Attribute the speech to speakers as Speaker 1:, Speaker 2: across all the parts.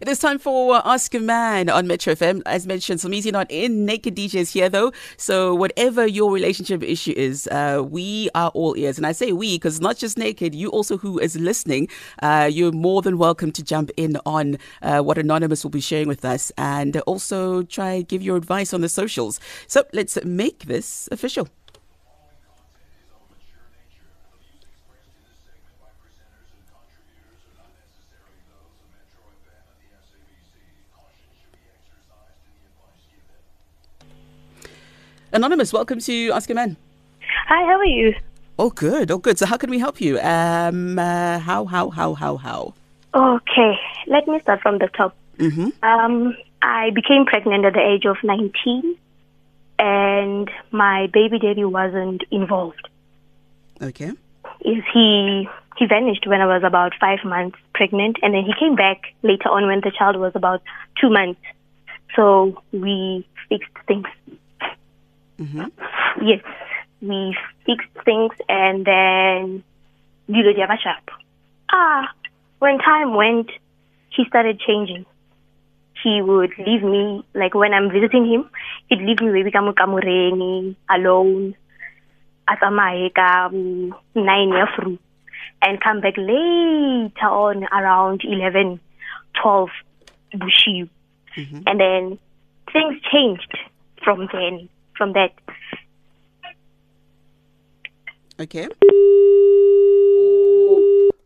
Speaker 1: It is time for uh, Ask a Man on Metro FM. As mentioned, Somizi not in. Naked DJs here though. So whatever your relationship issue is, uh, we are all ears. And I say we because not just Naked, you also who is listening, uh, you're more than welcome to jump in on uh, what Anonymous will be sharing with us and also try give your advice on the socials. So let's make this official. Anonymous, welcome to Ask a Man.
Speaker 2: Hi, how are you?
Speaker 1: Oh, good. Oh, good. So, how can we help you? Um, uh, how, how, how, how, how?
Speaker 2: Okay, let me start from the top.
Speaker 1: Mm-hmm.
Speaker 2: Um, I became pregnant at the age of 19, and my baby daddy wasn't involved.
Speaker 1: Okay.
Speaker 2: Is he he vanished when I was about five months pregnant, and then he came back later on when the child was about two months. So we fixed things.
Speaker 1: Mm-hmm.
Speaker 2: Yes, we fixed things, and then dilo di aba sharp. Ah, when time went, he started changing. He would leave me, like when I'm visiting him, he'd leave me maybe kamu kamureni, alone, ka mm, nine year through, and come back later on around 11, 12, bushiu. And then things changed from then, from that.
Speaker 1: Okay.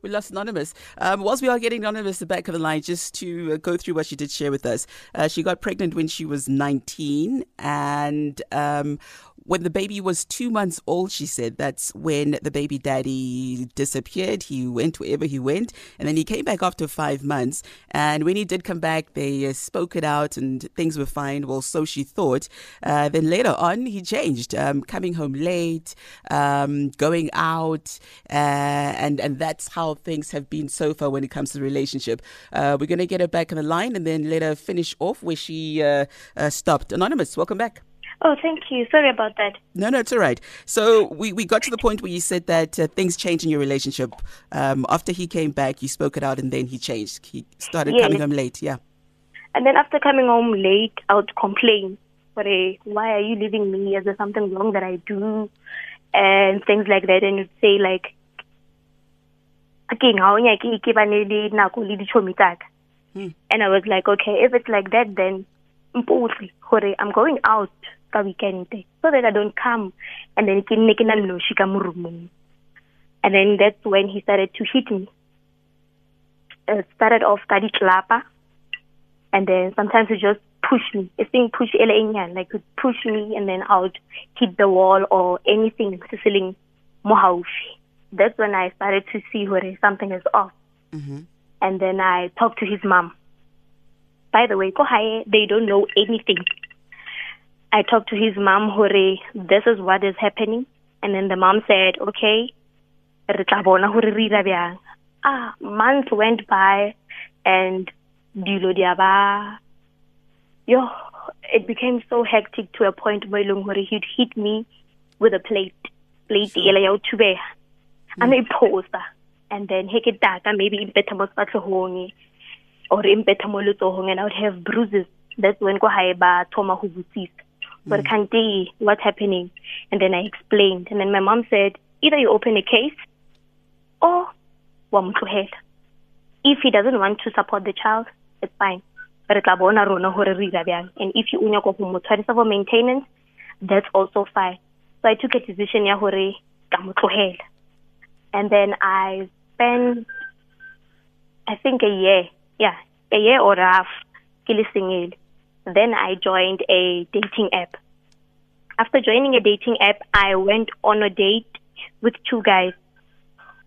Speaker 1: We lost Anonymous. Um, whilst we are getting Anonymous the back of the line, just to uh, go through what she did share with us. Uh, she got pregnant when she was 19, and um, when the baby was two months old, she said that's when the baby daddy disappeared. He went wherever he went, and then he came back after five months. And when he did come back, they uh, spoke it out, and things were fine. Well, so she thought. Uh, then later on, he changed, um, coming home late, um, going out, uh, and and that's how things have been so far when it comes to the relationship. Uh, we're gonna get her back on the line, and then let her finish off where she uh, stopped. Anonymous, welcome back.
Speaker 2: Oh, thank you. Sorry about that.
Speaker 1: No, no, it's all right. So we, we got to the point where you said that uh, things changed in your relationship. Um, after he came back, you spoke it out, and then he changed. He started
Speaker 2: Yes.
Speaker 1: coming home late. Yeah.
Speaker 2: And then after coming home late, I would complain, "But why are you leaving me? Is there something wrong that I do?" And things like that. And you'd say like, "Again, how nya ke ke ba ne le nako le dichomi?
Speaker 1: Hmm.
Speaker 2: And I was like, "Okay, if it's like that, then I'm going out ka weekend so that I don't come." And then ke nne ke na noši ka mo roomong. And then that's when he started to hit me. It started off ka ditlapa and then sometimes he just push me. It's being push ele enyane, like he'd push me and then I would hit the wall or anything sizzling mo haufi. That's when I started to see where something is off.
Speaker 1: Mm-hmm.
Speaker 2: And then I talked to his mom. By the way, ko hae, they don't know anything. I talked to his mom, hore, this is what is happening. And then the mom said, okay, re tla bona hore re ira bjang. Ah, months went by and yo it became so hectic to a point where he'd hit me with a plate plate
Speaker 1: Sure.
Speaker 2: o thubeha a iphosa and then he ke taka maybe impetha mo or mo letsohong and I would have bruises that's when ko hae ba thoma ho botsisa but mm. kante what's happening and then I explained and then my mom said either you open a case or wa mo tlohela if he doesn't want to support the child, it's fine. Re tla bona rona hore re. And if you unya go mo tshwarisa for maintenance, that's also fine. So I took a decision ya hore ka mo. And then I spent, I think a year, yeah, a year or a half, ke le. Then I joined a dating app. After joining a dating app, I went on a date with two guys.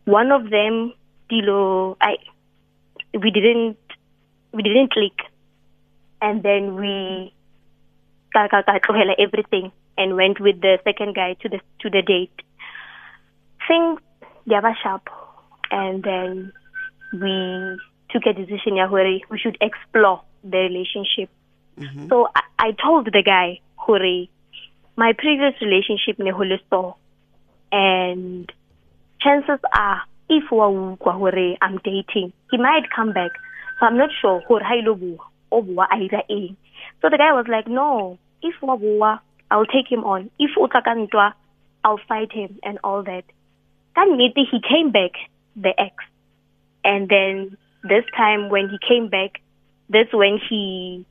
Speaker 2: One of them, Dilo, I, we didn't we didn't click and then we everything and went with the second guy to the to the date things they were sharp and then we took a decision hore we should explore the relationship
Speaker 1: Mm-hmm.
Speaker 2: so I, I told the guy hore my previous relationship ne hole and chances are if wa utlwa hore I'm dating he might come back So I'm not sure ira eng. So the guy was like, no, if wa I'll take him on. If tla I'll fight him and all that. Nnete, he came back, the ex. And then this time when he came back, that's when he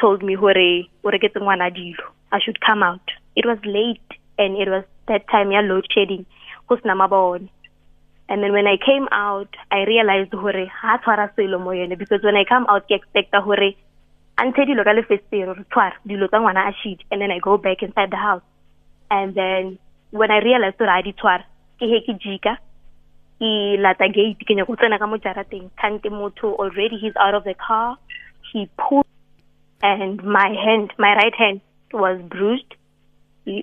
Speaker 2: told me hore o reketse ngwana dilo. I should come out. It was late and it was that time ya load shedding. Go sena mabone. And then when I came out, I realized hore ha tshwara selo mo yone because when I come out ke expecta hore ante dilo ka lefestero re tshwara dilo tsa ngwana a shit and then I go back inside the house. And then when I realized hore ha di tshwara ke he ke jika ke lata gate ke nyako tsena ka mo jarateng kante motho already he's out of the car he pulled and my hand my right hand was bruised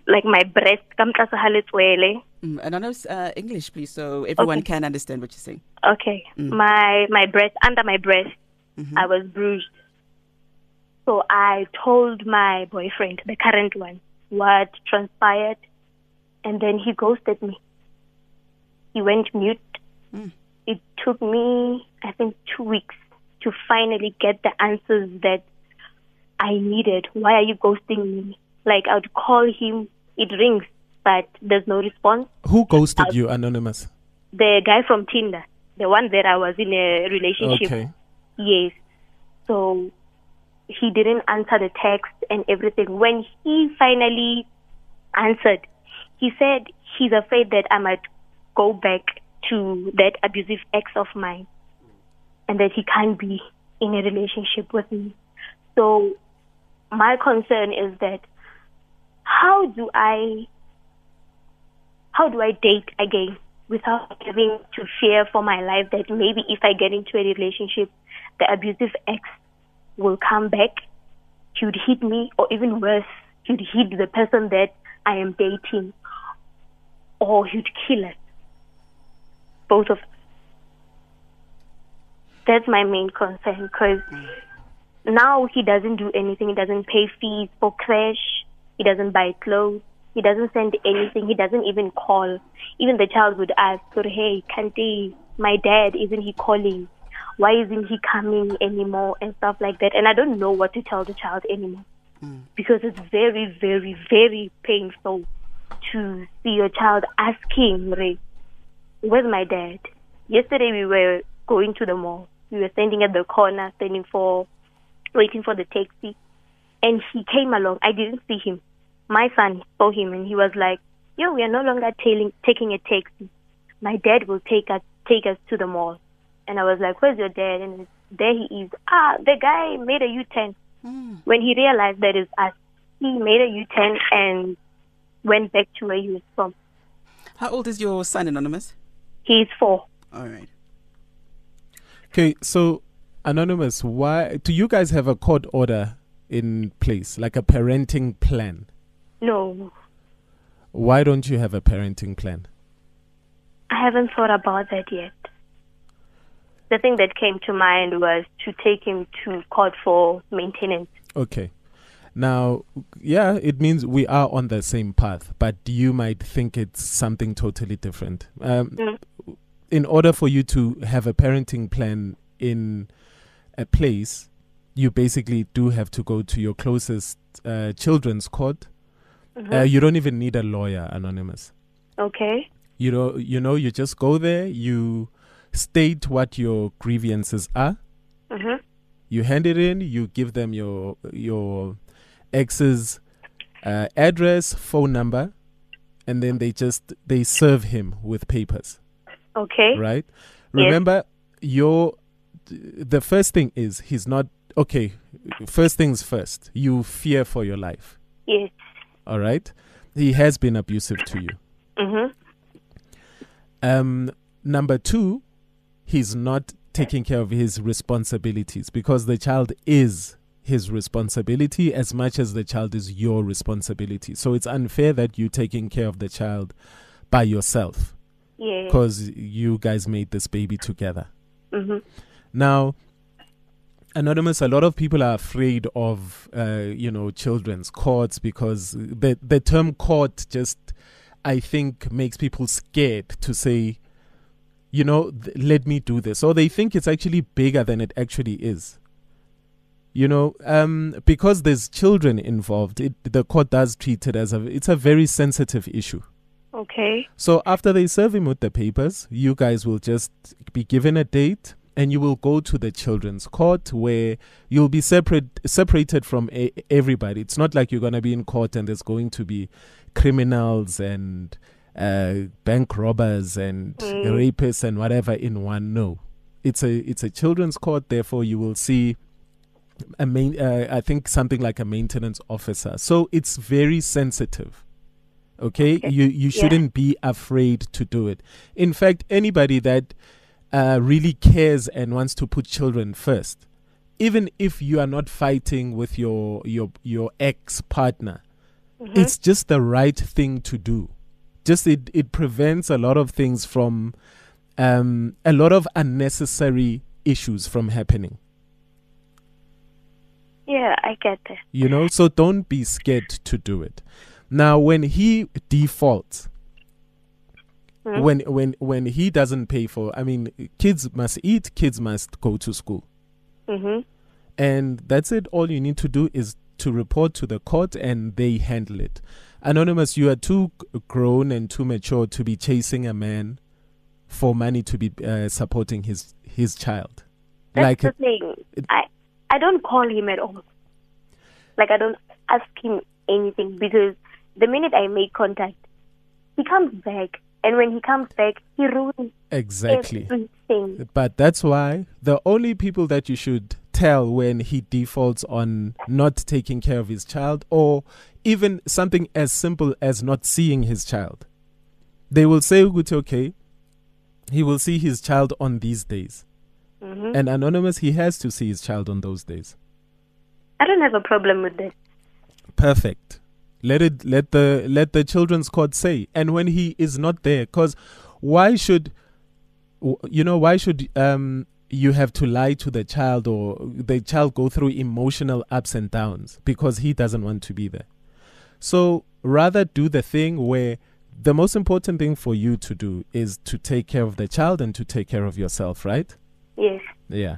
Speaker 2: like my breast
Speaker 1: Mm, and I know uh, English, please, so everyone
Speaker 2: Okay.
Speaker 1: can understand what you're saying.
Speaker 2: Okay. My my breast under my breast I was bruised. So I told my boyfriend, the current one, what transpired and then he ghosted me. He went mute.
Speaker 1: Mm.
Speaker 2: It took me I think 2 weeks to finally get the answers that I needed. Why are you ghosting me? Like I would call him, it rings, but there's no response.
Speaker 3: Who ghosted you, Anonymous?
Speaker 2: The guy from Tinder, the one that I was in a relationship
Speaker 3: Okay.
Speaker 2: Yes. So he didn't answer the text and everything. When he finally answered, he said he's afraid that I might go back to that abusive ex of mine and that he can't be in a relationship with me. So my concern is that how do I how do I date again without having to fear for my life that maybe if I get into a relationship, the abusive ex will come back, he would hit me, or even worse, he would hit the person that I am dating, or he would kill us. Both of us. That's my main concern because now he doesn't do anything. He doesn't pay fees for crash. He doesn't buy clothes. He doesn't send anything. He doesn't even call. Even the child would ask, hey, Kante, my dad, isn't he calling? Why isn't he coming anymore? And stuff like that. And I don't know what to tell the child anymore. Hmm. Because it's very, very, very painful to see your child asking, Ray, where's my dad? Yesterday we were going to the mall. We were standing at the corner, standing for, waiting for the taxi. And he came along. I didn't see him. My son saw him and he was like, yo, we are no longer tailing, taking a taxi. My dad will take us, take us to the mall. And I was like, where's your dad? And there he is. Ah, the guy made a U-turn. When he realized that it's us, he made a U-turn and went back to where he was from.
Speaker 1: How old is your son, Anonymous?
Speaker 2: He's four.
Speaker 1: All right.
Speaker 3: Okay, so Anonymous, why do you guys have a court order in place, like a parenting plan?
Speaker 2: No,
Speaker 3: Why don't you have a parenting plan?
Speaker 2: I haven't thought about that yet. The thing that came to mind was to take him to court for maintenance.
Speaker 3: Okay. Now, yeah, it means we are on the same path, but you might think it's something totally different. Um,
Speaker 2: Mm.
Speaker 3: In order for you to have a parenting plan in a place, you basically do have to go to your closest uh, children's court. Uh, you don't even need a lawyer, anonymous.
Speaker 2: Okay.
Speaker 3: You know, you know, you just go there, you state what your grievances are,
Speaker 2: Mhm.
Speaker 3: you hand it in, you give them your your ex's uh, address, phone number, and then they just they serve him with papers,
Speaker 2: Okay.
Speaker 3: right?
Speaker 2: Yes.
Speaker 3: Remember, your the first thing is he's not okay. First things first, you fear for your life.
Speaker 2: Yes.
Speaker 3: All right, he has been abusive to you.
Speaker 2: Mhm.
Speaker 3: Um, number two, he's not taking care of his responsibilities because the child is his responsibility as much as the child is your responsibility. So it's unfair that you're taking care of the child by yourself
Speaker 2: Yeah.
Speaker 3: because you guys made this baby together.
Speaker 2: Mhm.
Speaker 3: Now, anonymous, a lot of people are afraid of, uh, you know, children's courts because the the term court just, I think, makes people scared to say, you know, th- let me do this. Or they think it's actually bigger than it actually is. You know, um, because there's children involved, it, the court does treat it as a it's a very sensitive issue.
Speaker 2: Okay.
Speaker 3: So after they serve him with the papers, you guys will just be given a date and you will go to the children's court where you'll be separate separated from a- everybody. It's not like you're going to be in court and there's going to be criminals and uh, bank robbers and
Speaker 2: Mm.
Speaker 3: rapists and whatever in one. No, it's a it's a children's court. Therefore, you will see a main. Uh, I think something like a maintenance officer. So it's very sensitive. Okay,
Speaker 2: Okay.
Speaker 3: you you shouldn't be afraid to do it. In fact, anybody that uh, really cares and wants to put children first, even if you are not fighting with your your your ex partner,
Speaker 2: Mhm.
Speaker 3: it's just the right thing to do. Just it it prevents a lot of things from um, a lot of unnecessary issues from happening.
Speaker 2: yeah, I get it.
Speaker 3: You know, so don't be scared to do it. Now, when he defaults,
Speaker 2: Mhm.
Speaker 3: when when when he doesn't pay for, I mean, kids must eat, kids must go to school.
Speaker 2: mm-hmm.
Speaker 3: and that's it all you need to do is to report to the court and they handle it anonymous you are too grown and too mature to be chasing a man for money to be uh, supporting his his child
Speaker 2: That's
Speaker 3: like
Speaker 2: the thing.
Speaker 3: it-
Speaker 2: I I don't call him at all. Like I don't ask him anything because the minute I make contact, he comes back, and when he comes back, he ruins
Speaker 3: exactly.
Speaker 2: everything.
Speaker 3: but that's why the only people that you should tell when he defaults on not taking care of his child or even something as simple as not seeing his child they will say "Ukuthi, okay he will see his child on these days.
Speaker 2: Hmm
Speaker 3: and anonymous he has to see his child on those days.
Speaker 2: I don't have a problem with this.
Speaker 3: perfect let it let the let the children's court say and when he is not there cuz why should you know why should um you have to lie to the child or the child go through emotional ups and downs because he doesn't want to be there so rather do the thing where the most important thing for you to do is to take care of the child and to take care of yourself right
Speaker 2: Yes.
Speaker 3: yeah.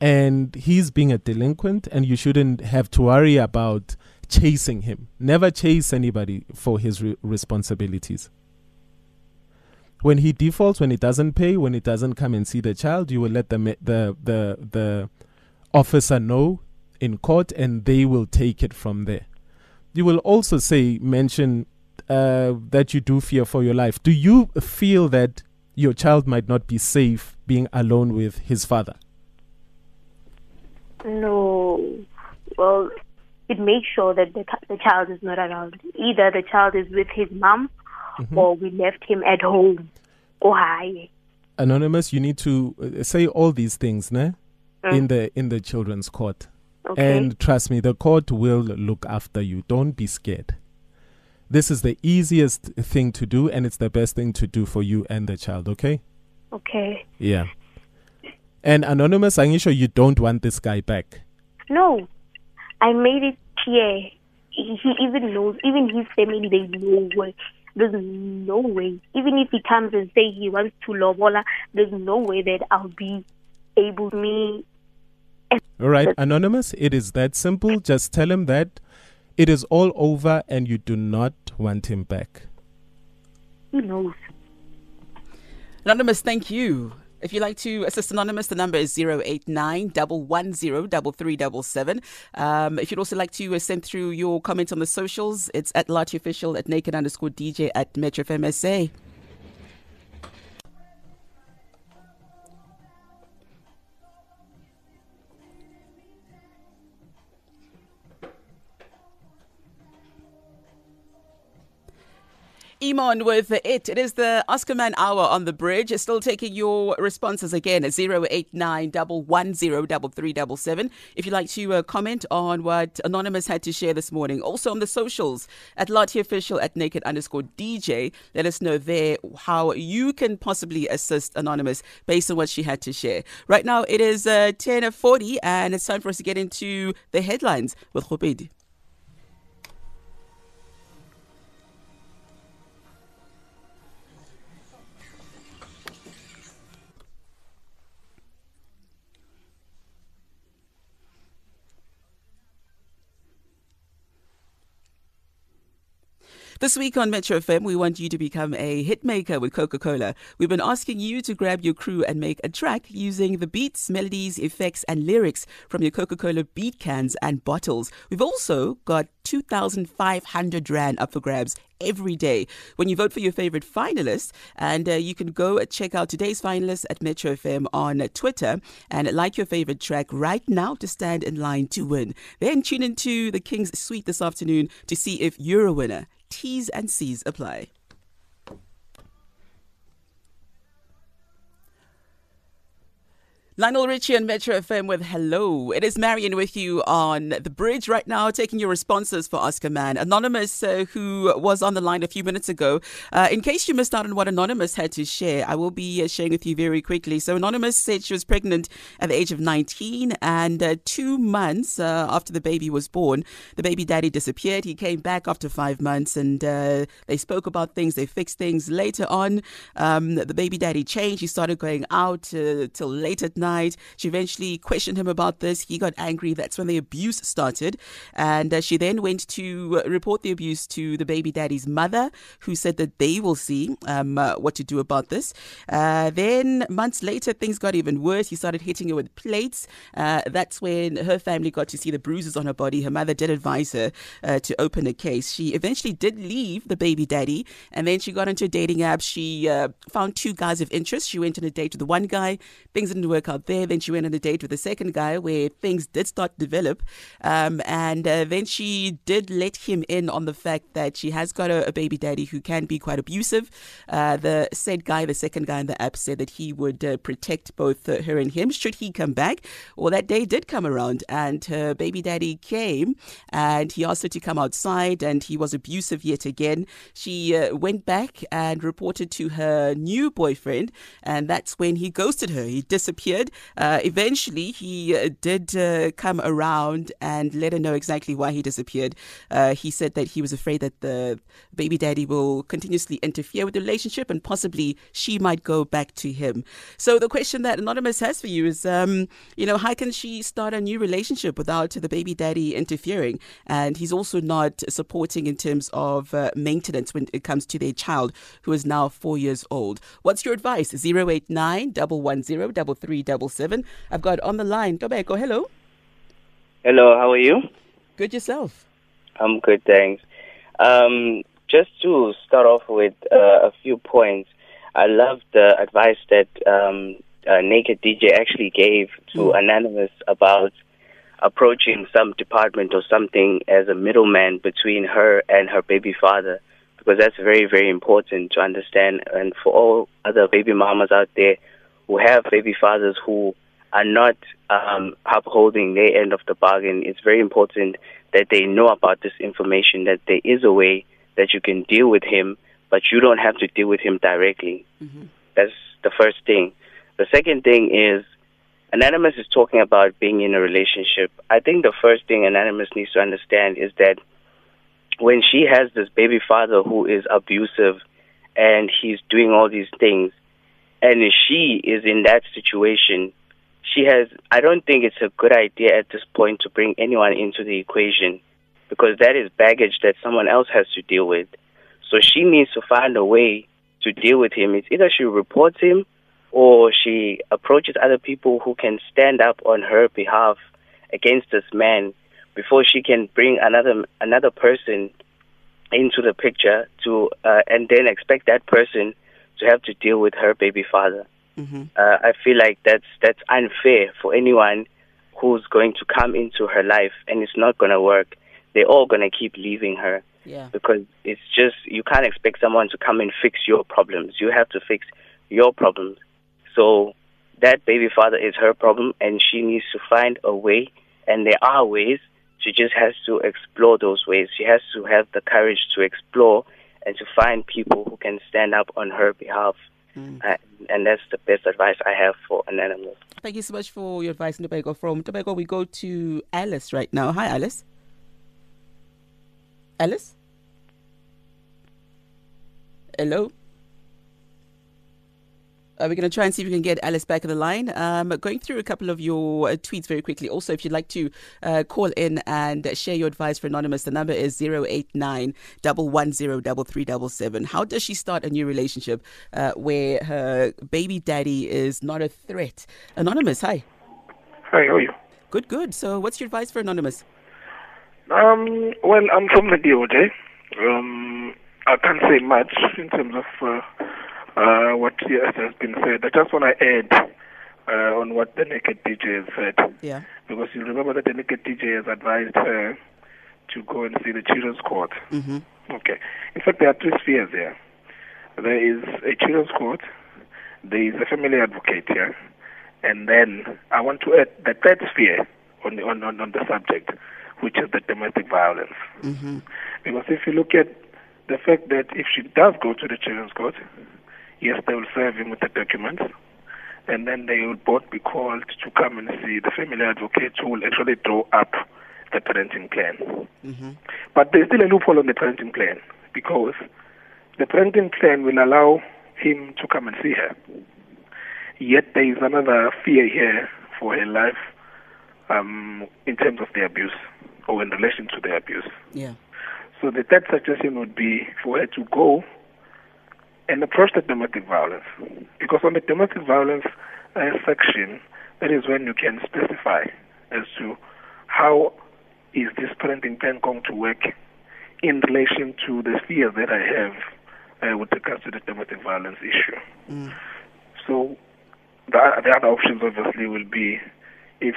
Speaker 3: And he's being a delinquent, and you shouldn't have to worry about chasing him. Never chase anybody for his re- responsibilities. When he defaults, when he doesn't pay, when he doesn't come and see the child, you will let the the the the officer know in court, and they will take it from there. You will also say mention uh, that you do fear for your life. Do you feel that your child might not be safe being alone with his father?
Speaker 2: No. Well, it makes sure that the, the child is not around. Either the child is with his mom,
Speaker 3: Mhm.
Speaker 2: or we left him at home. Oh, hi.
Speaker 3: Anonymous, you need to uh, say all these things, ne?
Speaker 2: Mm.
Speaker 3: In the in the children's court.
Speaker 2: Okay.
Speaker 3: And trust me, the court will look after you. Don't be scared. This is the easiest thing to do and it's the best thing to do for you and the child, okay?
Speaker 2: okay.
Speaker 3: Yeah. And Anonymous, I'm sure you don't want this guy back.
Speaker 2: No, I made it clear. He, he even knows, even his family, they know where. There's no way. Even if he comes and say he wants to lobola, there's no way that I'll be able to me.
Speaker 3: All right, Anonymous, it is that simple. Just tell him that it is all over and you do not want him back.
Speaker 2: He knows.
Speaker 1: Anonymous, thank you. If you'd like to assist Anonymous, the number is 089 110 3377. Um, if you'd also like to uh, send through your comments on the socials, it's at Lati Official, at Naked underscore DJ, at Metro. Iman with it. It is the Ask a Man Hour on the bridge. Still taking your responses again at 089 110 If you'd like to uh, comment on what Anonymous had to share this morning. Also on the socials at Lottie Official at Naked underscore DJ. Let us know there how you can possibly assist Anonymous based on what she had to share. Right now it is uh, 10.40 and it's time for us to get into the headlines with Khopedi. This week on Metro FM, we want you to become a hitmaker with Coca Cola. We've been asking you to grab your crew and make a track using the beats, melodies, effects, and lyrics from your Coca Cola beat cans and bottles. We've also got 2,500 Rand up for grabs every day when you vote for your favorite finalist. And uh, you can go check out today's finalists at Metro FM on Twitter and like your favorite track right now to stand in line to win. Then tune into the King's Suite this afternoon to see if you're a winner. T's and C's apply. Lionel Richie and Metro FM with Hello. It is Marion with you on the bridge right now, taking your responses for Ask a Man. Anonymous, uh, who was on the line a few minutes ago. Uh, in case you missed out on what Anonymous had to share, I will be uh, sharing with you very quickly. So, Anonymous said she was pregnant at the age of 19, and uh, two months uh, after the baby was born, the baby daddy disappeared. He came back after five months, and uh, they spoke about things, they fixed things. Later on, um, the baby daddy changed. He started going out till late at night night. She eventually questioned him about this. He got angry. That's when the abuse started. And uh, she then went to uh, report the abuse to the baby daddy's mother, who said that they will see um, uh, what to do about this. Uh, then, months later, things got even worse. He started hitting her with plates. Uh, that's when her family got to see the bruises on her body. Her mother did advise her uh, to open a case. She eventually did leave the baby daddy, and then she got into a dating app. She found two guys of interest. She went on a date with the one guy. Things didn't work out out there. Then she went on a date with the second guy where things did start to develop. Um, and uh, then she did let him in on the fact that she has got a, a baby daddy who can be quite abusive. Uh, the said guy, the second guy in the app, said that he would uh, protect both uh, her and him should he come back. Well, that day did come around, and her baby daddy came and he asked her to come outside, and he was abusive yet again. She uh, went back and reported to her new boyfriend, and that's when he ghosted her. He disappeared Uh, eventually, he uh, did uh, come around and let her know exactly why he disappeared. Uh, he said that he was afraid that the baby daddy will continuously interfere with the relationship and possibly she might go back to him. So the question that Anonymous has for you is, um, you know, how can she start a new relationship without the baby daddy interfering? And he's also not supporting in terms of uh, maintenance when it comes to their child who is now four years old. What's your advice? 089 110 seven. I've got on the line Tobeko. Hello.
Speaker 4: Hello. How are you?
Speaker 1: Good yourself.
Speaker 4: I'm good, thanks. Um, just to start off with uh, a few points, I love the advice that um, uh, Naked DJ actually gave to mm. Anonymous about approaching some department or something as a middleman between her and her baby father, because that's very, very important to understand. And for all other baby mamas out there who have baby fathers who are not um, upholding their end of the bargain, it's very important that they know about this information, that there is a way that you can deal with him, but you don't have to deal with him directly. Mm-hmm. That's the first thing. The second thing is Anonymous is talking about being in a relationship. I think the first thing Anonymous needs to understand is that when she has this baby father who is abusive and he's doing all these things, and she is in that situation, she has. I don't think it's a good idea at this point to bring anyone into the equation because that is baggage that someone else has to deal with. So she needs to find a way to deal with him. It's either she reports him or she approaches other people who can stand up on her behalf against this man before she can bring another another person into the picture to uh, and then expect that person to have to deal with her baby father. Mm-hmm. Uh, I feel like that's that's unfair for anyone who's going to come into her life, and it's not going to work. They're all going to keep leaving her
Speaker 1: yeah.
Speaker 4: because it's just you can't expect someone to come and fix your problems. You have to fix your problems. So that baby father is her problem, and she needs to find a way. And there are ways. She just has to explore those ways. She has to have the courage to explore and to find people who can stand up on her behalf. Mm. Uh, and that's the best advice I have for an animal.
Speaker 1: Thank you so much for your advice, Tobeko. From Tobeko, we go to Alice right now. Hi, Alice. Alice? Hello? Uh, we're going to try and see if we can get Alice back on the line. Um, going through a couple of your uh, tweets very quickly. Also, if you'd like to uh, call in and share your advice for Anonymous, the number is 089 110 How does she start a new relationship uh, where her baby daddy is not a threat? Anonymous, hi.
Speaker 5: Hi, how are you?
Speaker 1: Good, good. So, what's your advice for Anonymous?
Speaker 5: Um, well, I'm from the DOJ. Um, I can't say much in terms of uh, what has been said. I just want to add uh, on what the naked DJ has said.
Speaker 1: Yeah.
Speaker 5: Because you remember that the naked DJ has advised her to go and see the children's court.
Speaker 1: Mm-hmm.
Speaker 5: Okay. In fact, there are three spheres here. There is a children's court, there is a family advocate here, and then I want to add the third sphere on the, on, on, on the subject, which is the domestic violence.
Speaker 1: Mm-hmm.
Speaker 5: Because if you look at the fact that if she does go to the children's court, yes, they will serve him with the documents, and then they will both be called to come and see the family advocate who will actually draw up the parenting plan.
Speaker 1: Mm-hmm.
Speaker 5: But there's still a loophole on the parenting plan because the parenting plan will allow him to come and see her. Yet there is another fear here for her life um, in terms of the abuse or in relation to the abuse.
Speaker 1: Yeah.
Speaker 5: So the third suggestion would be for her to go and approach the domestic violence. Because on the domestic violence uh, section, that is when you can specify as to how is this parenting plan going to work in relation to the fears that I have uh, with regards to the domestic violence issue.
Speaker 1: Mm.
Speaker 5: So the, the other options obviously will be if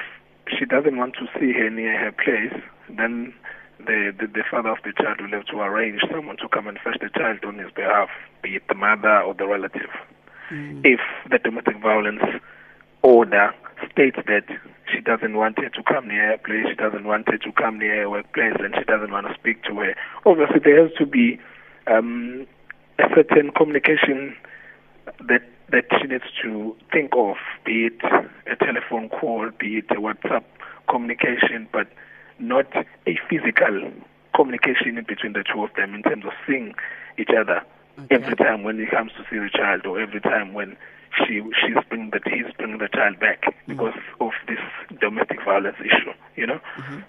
Speaker 5: she doesn't want to see her near her place, then the, the, the father of the child will have to arrange someone to come and fetch the child on his behalf, be it the mother or the relative.
Speaker 1: Mm.
Speaker 5: If the domestic violence order states that she doesn't want her to come near her place, she doesn't want her to come near her workplace, and she doesn't want to speak to her, obviously there has to be um, a certain communication that that she needs to think of, be it a telephone call, be it a WhatsApp communication, but not a physical communication between the two of them in terms of seeing each other
Speaker 1: Okay.
Speaker 5: every time when he comes to see the child or every time when she she's bringing the he's bringing the child back because of this domestic violence issue, you know.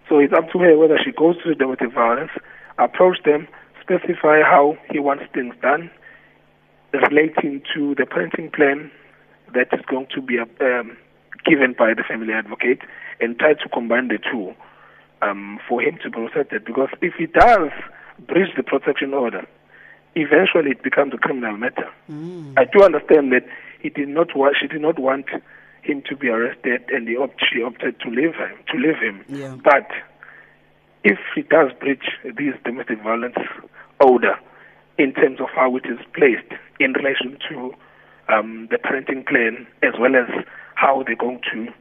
Speaker 5: So it's up to her whether she goes to the domestic violence, approach them, specify how he wants things done, relating to the parenting plan that is going to be um, given by the family advocate, and try to combine the two um, for him to be protected. Because if he does breach the protection order, eventually it becomes a criminal matter.
Speaker 1: Mm.
Speaker 5: I do understand that he did not want, she did not want him to be arrested, and he opt, she opted to leave him. To leave him.
Speaker 1: Yeah.
Speaker 5: But if he does breach this domestic violence order in terms of how it is placed in relation to um, the parenting plan, as well as how they're going to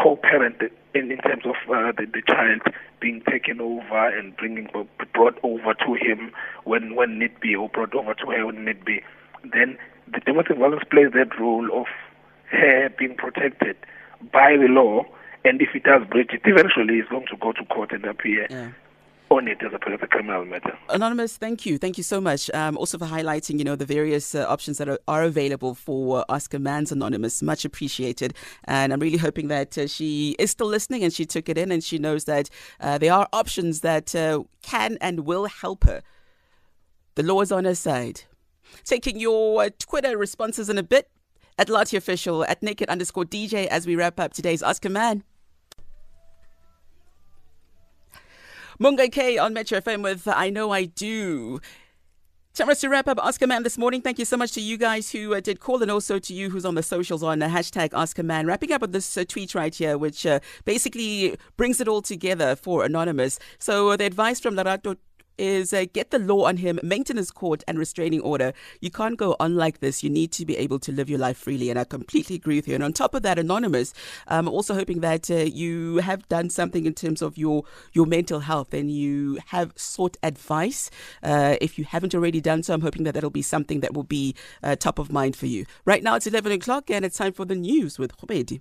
Speaker 5: co-parent in, in terms of uh, the, the child being taken over and bringing brought over to him when when need be, or brought over to her when need be, then the domestic violence plays that role of her being protected by the law. And if it does breach it, eventually he's going to go to court and appear
Speaker 1: Yeah.
Speaker 5: On it as a, a criminal matter.
Speaker 1: Anonymous, thank you. Thank you so much. Um, also for highlighting, you know, the various uh, options that are, are available for uh, Ask Man's Anonymous. Much appreciated. And I'm really hoping that uh, she is still listening and she took it in and she knows that uh, there are options that uh, can and will help her. The law is on her side. Taking your Twitter responses in a bit at Lati Official, at naked underscore DJ as we wrap up today's a Man. Mungai K on Metro FM with I Know I Do. Time to wrap up Ask a Man this morning. Thank you so much to you guys who uh, did call and also to you who's on the socials on uh, hashtag Ask a Man. Wrapping up with this uh, tweet right here, which uh, basically brings it all together for Anonymous. So uh, the advice from Larato is uh, get the law on him, maintenance court and restraining order. You can't go on like this. You need to be able to live your life freely. And I completely agree with you. And on top of that, Anonymous, I'm also hoping that uh, you have done something in terms of your, your mental health and you have sought advice. Uh, if you haven't already done so, I'm hoping that that'll be something that will be uh, top of mind for you. Right now, it's 11 o'clock and it's time for the news with Khobedi.